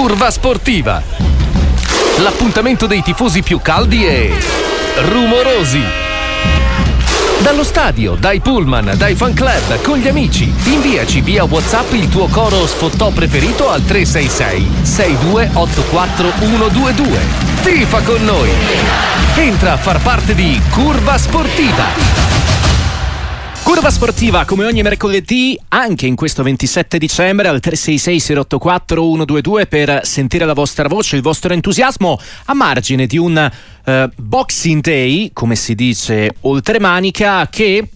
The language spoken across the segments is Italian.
Curva Sportiva. L'appuntamento dei tifosi più caldi e rumorosi. Dallo stadio, dai pullman, dai fan club, con gli amici. Inviaci via WhatsApp il tuo coro sfottò preferito al 366 6284 122. Tifa con noi. Entra a far parte di Curva Sportiva. Curva sportiva come ogni mercoledì, anche in questo 27 dicembre al 366-084 122 per sentire la vostra voce, il vostro entusiasmo a margine di un uh, Boxing Day, come si dice oltremanica, che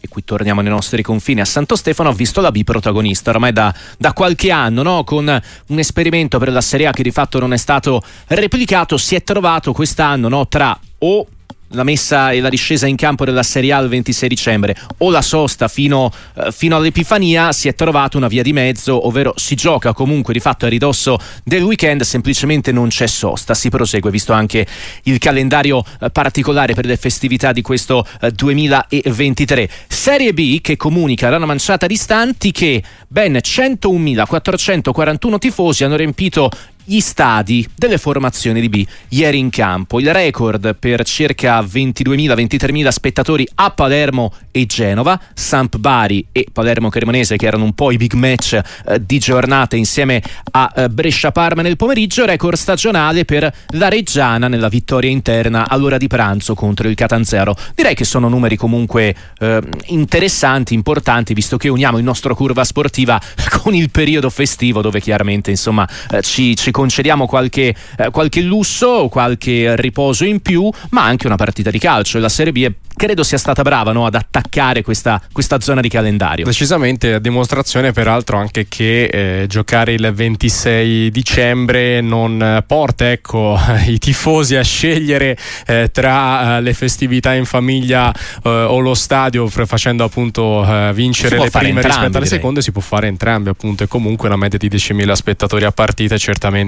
e qui torniamo nei nostri confini a Santo Stefano, ha visto la B protagonista ormai da, da, qualche anno, no? con un esperimento per la Serie A che di fatto non è stato replicato, si è trovato quest'anno no? tra o la messa e la discesa in campo della Serie A il 26 dicembre o la sosta fino, eh, fino, all'Epifania si è trovata una via di mezzo, ovvero si gioca comunque di fatto a ridosso del weekend, semplicemente non c'è sosta, si prosegue visto anche il calendario eh, particolare per le festività di questo eh, 2023. Serie B che comunica alla manciata di stanti che ben 101.441 tifosi hanno riempito gli stadi delle formazioni di B ieri in campo. Il record per circa 22.000-23.000 spettatori a Palermo e Genova, Samp Bari e Palermo Cremonese che erano un po' i big match eh, di giornata insieme a eh, Brescia Parma nel pomeriggio, record stagionale per la Reggiana nella vittoria interna all'ora di pranzo contro il Catanzero. Direi che sono numeri comunque eh, interessanti, importanti, visto che uniamo il nostro curva sportiva con il periodo festivo dove chiaramente insomma eh, ci, ci concediamo qualche, eh, qualche lusso, qualche riposo in più, ma anche una partita di calcio. La Serie B è credo sia stata brava no, ad attaccare questa, questa, zona di calendario. Decisamente, a dimostrazione peraltro anche che eh, giocare il 26 dicembre non porta ecco, i tifosi a scegliere eh, tra eh, le festività in famiglia eh, o lo stadio facendo appunto eh, vincere le prime rispetto alle direi. seconde, si può fare entrambi appunto e comunque una media di 10.000 spettatori a partita è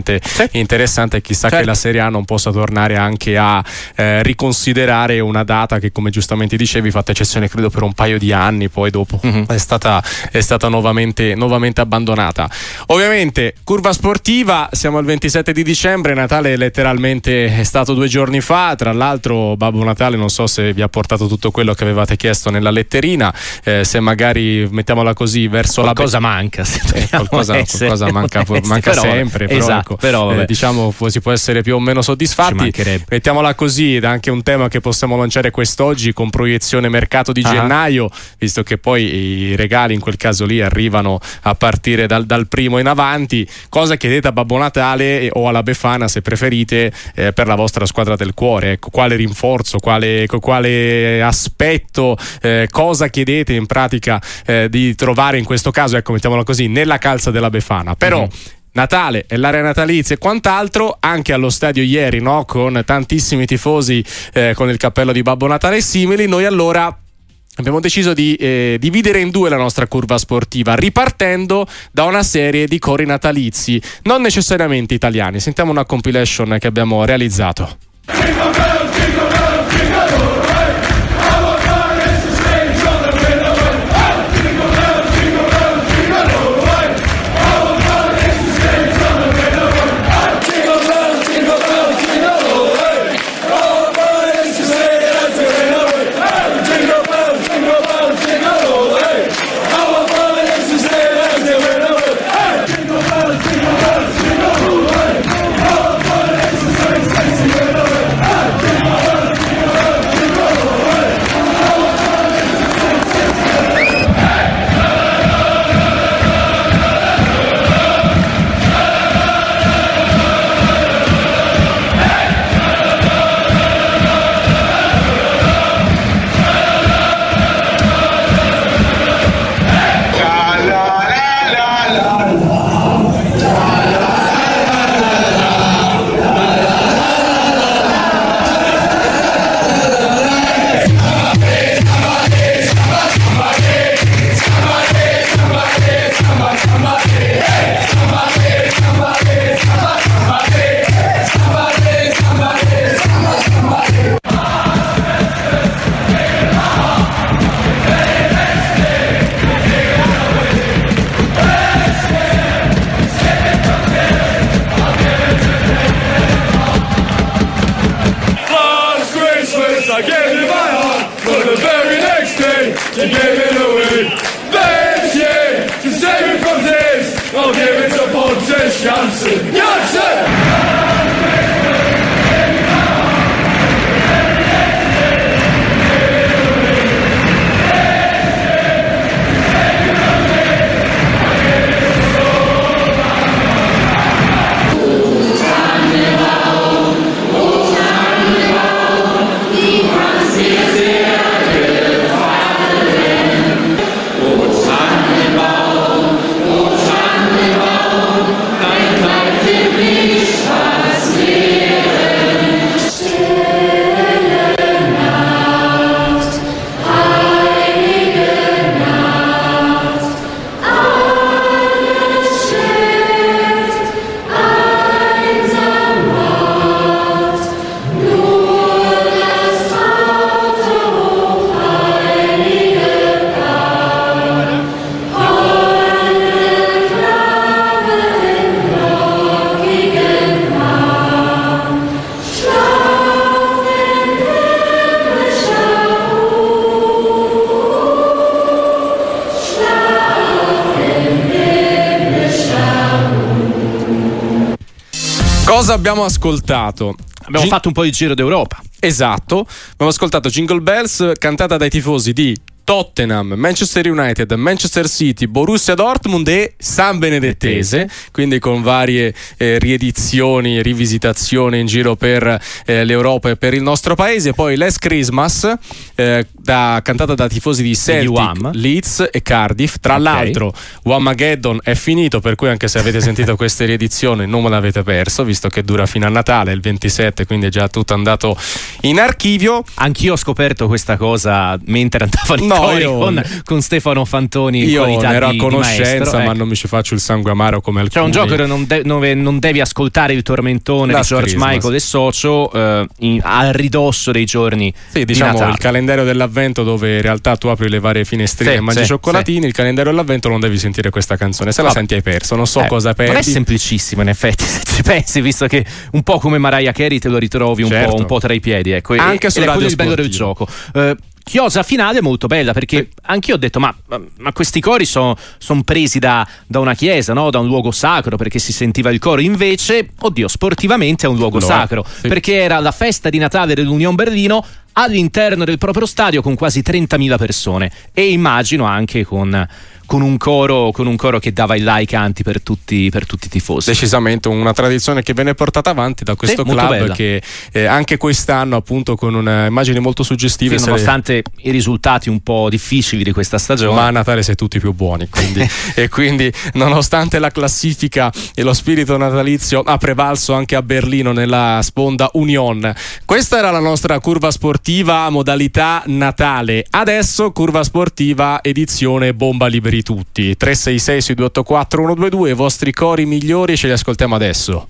certamente sì. interessante chissà certo. che la Serie A non possa tornare anche a eh, riconsiderare una data che come giustamente dicevi, fatta eccezione credo per un paio di anni, poi dopo uh-huh. è stata, è stata nuovamente, nuovamente, abbandonata. Ovviamente, curva sportiva, siamo al 27 di dicembre, Natale letteralmente è stato due giorni fa, tra l'altro Babbo Natale non so se vi ha portato tutto quello che avevate chiesto nella letterina, eh, se magari mettiamettiamola così verso qualcosa la... manca, eh, qualcosa, qualcosa manca, manca però, sempre, però, esatto, ecco, però eh, diciamo si può essere più o meno soddisfatti. Mettiamola così, ed anche un tema che possiamo lanciare quest'oggi oggi con proiezione mercato di uh-huh. gennaio, visto che poi i regali in quel caso lì arrivano a partire dal, dal primo in avanti. Cosa chiedete a Babbo Natale o alla Befana se preferite eh, per la vostra squadra del cuore? Ecco, quale rinforzo, quale, quale aspetto, eh, cosa chiedete in pratica eh, di trovare in questo caso, ecco, mettiamola così, nella calza della Befana. Però. Uh-huh Natale e l'area natalizia e quant'altro, anche allo stadio ieri, no? con tantissimi tifosi eh, con il cappello di Babbo Natale e simili, noi allora abbiamo deciso di eh, dividere in due la nostra curva sportiva, ripartendo da una serie di cori natalizi, non necessariamente italiani. Sentiamo una compilation che abbiamo realizzato. Cosa abbiamo ascoltato? Abbiamo G- fatto un po' di giro d'Europa. Esatto, abbiamo ascoltato Jingle Bells cantata dai tifosi di Tottenham, Manchester United, Manchester City, Borussia Dortmund e San Benedettese, quindi con varie eh, riedizioni, rivisitazioni in giro per eh, l'Europa e per il nostro paese. Poi Last Christmas, eh, da, cantata da tifosi di Celtic, Leeds e Cardiff. Tra okay. l'altro, Wamageddon è finito, per cui anche se avete sentito queste riedizioni non me l'avete perso, visto che dura fino a Natale, il 27, quindi è già tutto andato in archivio. Anch'io ho scoperto questa cosa mentre andavo in no, io, con, con, Stefano Fantoni io in ne ero a conoscenza maestro, ma ecco. non mi ci faccio il sangue amaro come alcuni cioè un gioco dove non, de- dove non devi ascoltare il tormentone La di George Christmas. Michael e socio eh, in, al ridosso dei giorni sì diciamo di il calendario dell'avvento dove in realtà tu apri le varie finestrine sì, e mangi sì, cioccolatini sì. il calendario dell'avvento non devi sentire questa canzone se la senti hai perso non so eh, cosa perdi non è semplicissimo in effetti se ci pensi visto che un po' come Mariah Carey te lo ritrovi un, certo. po', un po', tra i piedi ecco. anche e, su Radio il bello del gioco eh, chiosa finale molto bella perché sì. anch'io ho detto ma, ma questi cori sono son presi da, da, una chiesa, no? da un luogo sacro perché si sentiva il coro invece, oddio, sportivamente è un luogo allora, sacro sì. perché era la festa di Natale dell'Union Berlino all'interno del proprio stadio con quasi 30.000 persone e immagino anche con con un coro, con un coro che dava il like anti per tutti, per tutti, i tifosi. Decisamente una tradizione che viene portata avanti da questo sì, club che eh, anche quest'anno appunto con immagini molto suggestive. Sì, nonostante le... i risultati un po' difficili di questa stagione. Ma a Natale sei tutti più buoni quindi, e quindi nonostante la classifica e lo spirito natalizio ha prevalso anche a Berlino nella sponda Union. Questa era la nostra curva sportiva modalità Natale. Adesso curva sportiva edizione bomba liberi tutti. 366 6284 122, i vostri cori migliori ce li ascoltiamo adesso.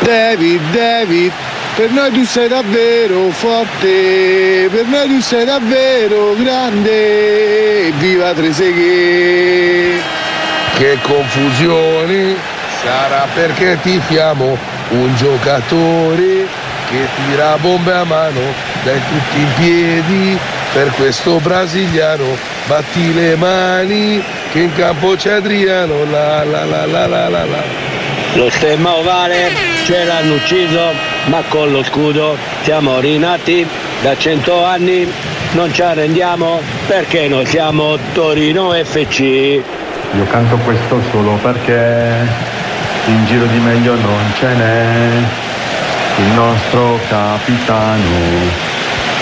David, David, per noi tu sei davvero forte, per noi tu sei davvero grande, viva Treseghe! Che confusione, sarà perché tifiamo un giocatore che tira bombe a mano, dai tutti in piedi, per questo brasiliano batti le mani che in campo c'è Adriano la la la la la la la. Lo stemma ovale ce l'hanno ucciso ma con lo scudo siamo rinati da cento anni. Non ci arrendiamo perché noi siamo Torino FC io canto questo solo perché in giro di meglio non ce n'è il nostro capitano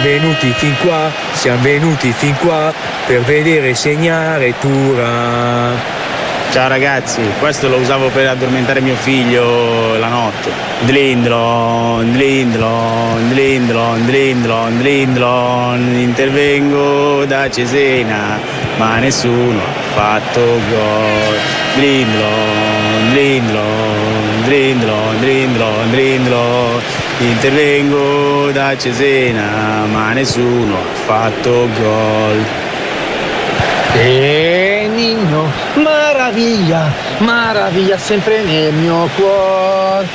siamo venuti fin qua, siamo venuti fin qua per vedere segnare Tura. Ciao ragazzi, questo lo usavo per addormentare mio figlio la notte. Dlindlon, dlindlon, dlindlon, dlindlon, dlindlon, intervengo da Cesena, ma nessuno ha fatto gol. Dlindlon, dlindlon, dlindlon, dlindlon, dlindlon, intervengo da Cesena, ma nessuno ha fatto gol. E Nino, maraviglia, maraviglia sempre nel mio cuore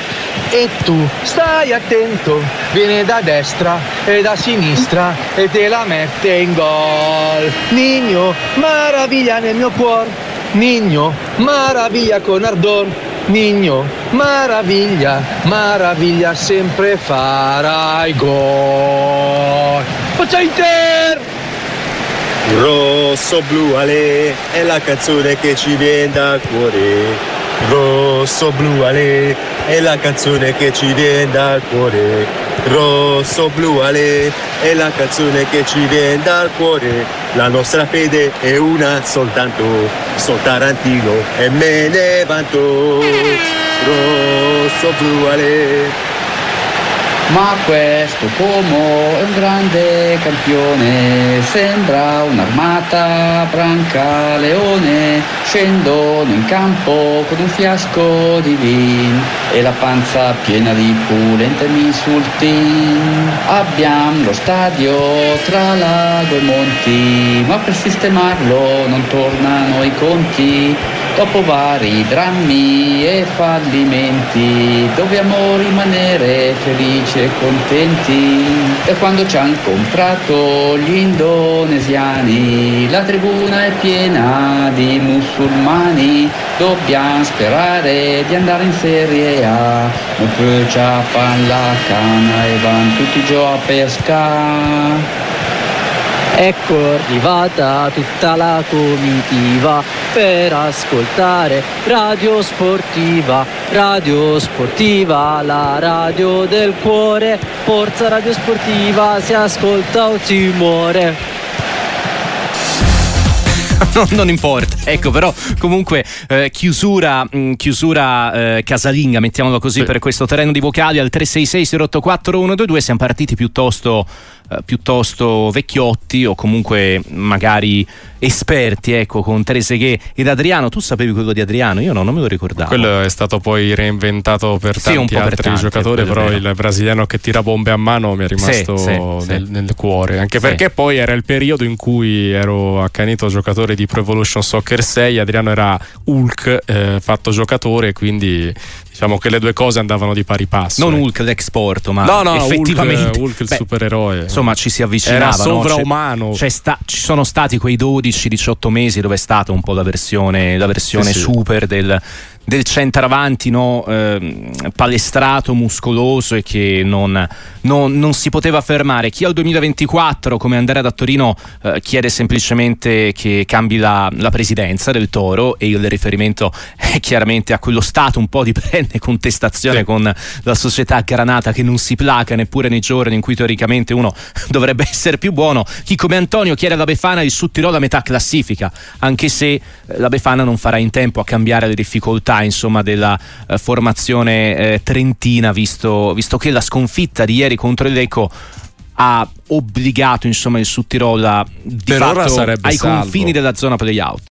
e tu stai attento, viene da destra e da sinistra e te la mette in gol. Nino, maraviglia nel mio cuore, Nino, maraviglia con ardor, Nino, maraviglia, maraviglia sempre farai gol. Forza Inter! Rosso blu ale è la canzone che ci viene dal cuore Rosso blu ale è la canzone che ci viene dal cuore. Rosso blu ale è la canzone che ci viene dal cuore. La nostra fede è una soltanto, sono Tarantino e me ne vanto. Rosso blu ale. Ma questo Como è un grande campione, sembra un'armata branca leone, scendono in campo con un fiasco di vin e la panza piena di pulente insulti. Abbiamo lo stadio tra lago e monti, ma per sistemarlo non tornano i conti. Dopo vari drammi e fallimenti dobbiamo rimanere felici e contenti. E quando ci hanno comprato gli indonesiani, la tribuna è piena di musulmani. Dobbiamo sperare di andare in Serie A, non più ciappan la canna e vanno tutti giù a pesca. Ecco arrivata tutta la comitiva per ascoltare Radio Sportiva, Radio Sportiva, la radio del cuore, forza Radio Sportiva, si ascolta o si muore. non, non, importa. Ecco, però comunque eh, chiusura, mh, mm, chiusura eh, casalinga, mettiamolo così, sì. per questo terreno di vocali al 366 084 122 siamo partiti piuttosto eh, piuttosto vecchiotti o comunque magari esperti, ecco, con Trezeguet ed Adriano. Tu sapevi quello di Adriano? Io no, non me lo ricordavo. Quello è stato poi reinventato per sì, tanti altri per tanti, giocatori, però il brasiliano che tira bombe a mano mi è rimasto sì, sì, nel, nel, cuore, anche perché poi era il periodo in cui ero accanito giocatore di Pro Evolution Soccer 6, Adriano era Hulk eh, fatto giocatore, quindi diciamo che le due cose andavano di pari passo. Non ecco. Hulk l'export, ma no, no, effettivamente Hulk, Hulk il beh, supereroe. Insomma, ci si avvicinava. Era sovraumano. No? C'è, c'è sta, ci sono stati quei 12-18 mesi dove è stata un po' la versione, la versione sì, super sì. del del centravanti no, eh, palestrato, muscoloso e che non, non, non, si poteva fermare. Chi al 2024, come Andrea da Torino, eh, chiede semplicemente che cambi la, la, presidenza del Toro e il riferimento è chiaramente a quello stato un po' di perenne contestazione sì. con la società granata che non si placa neppure nei giorni in cui teoricamente uno dovrebbe essere più buono. Chi come Antonio chiede alla Befana il Sud-Tirolo a metà classifica, anche se eh, la Befana non farà in tempo a cambiare le difficoltà insomma, della eh, formazione eh, trentina, visto, visto, che la sconfitta di ieri contro il Lecco ha obbligato insomma, il Sud Tirol di per fatto ai salvo. confini della zona playout.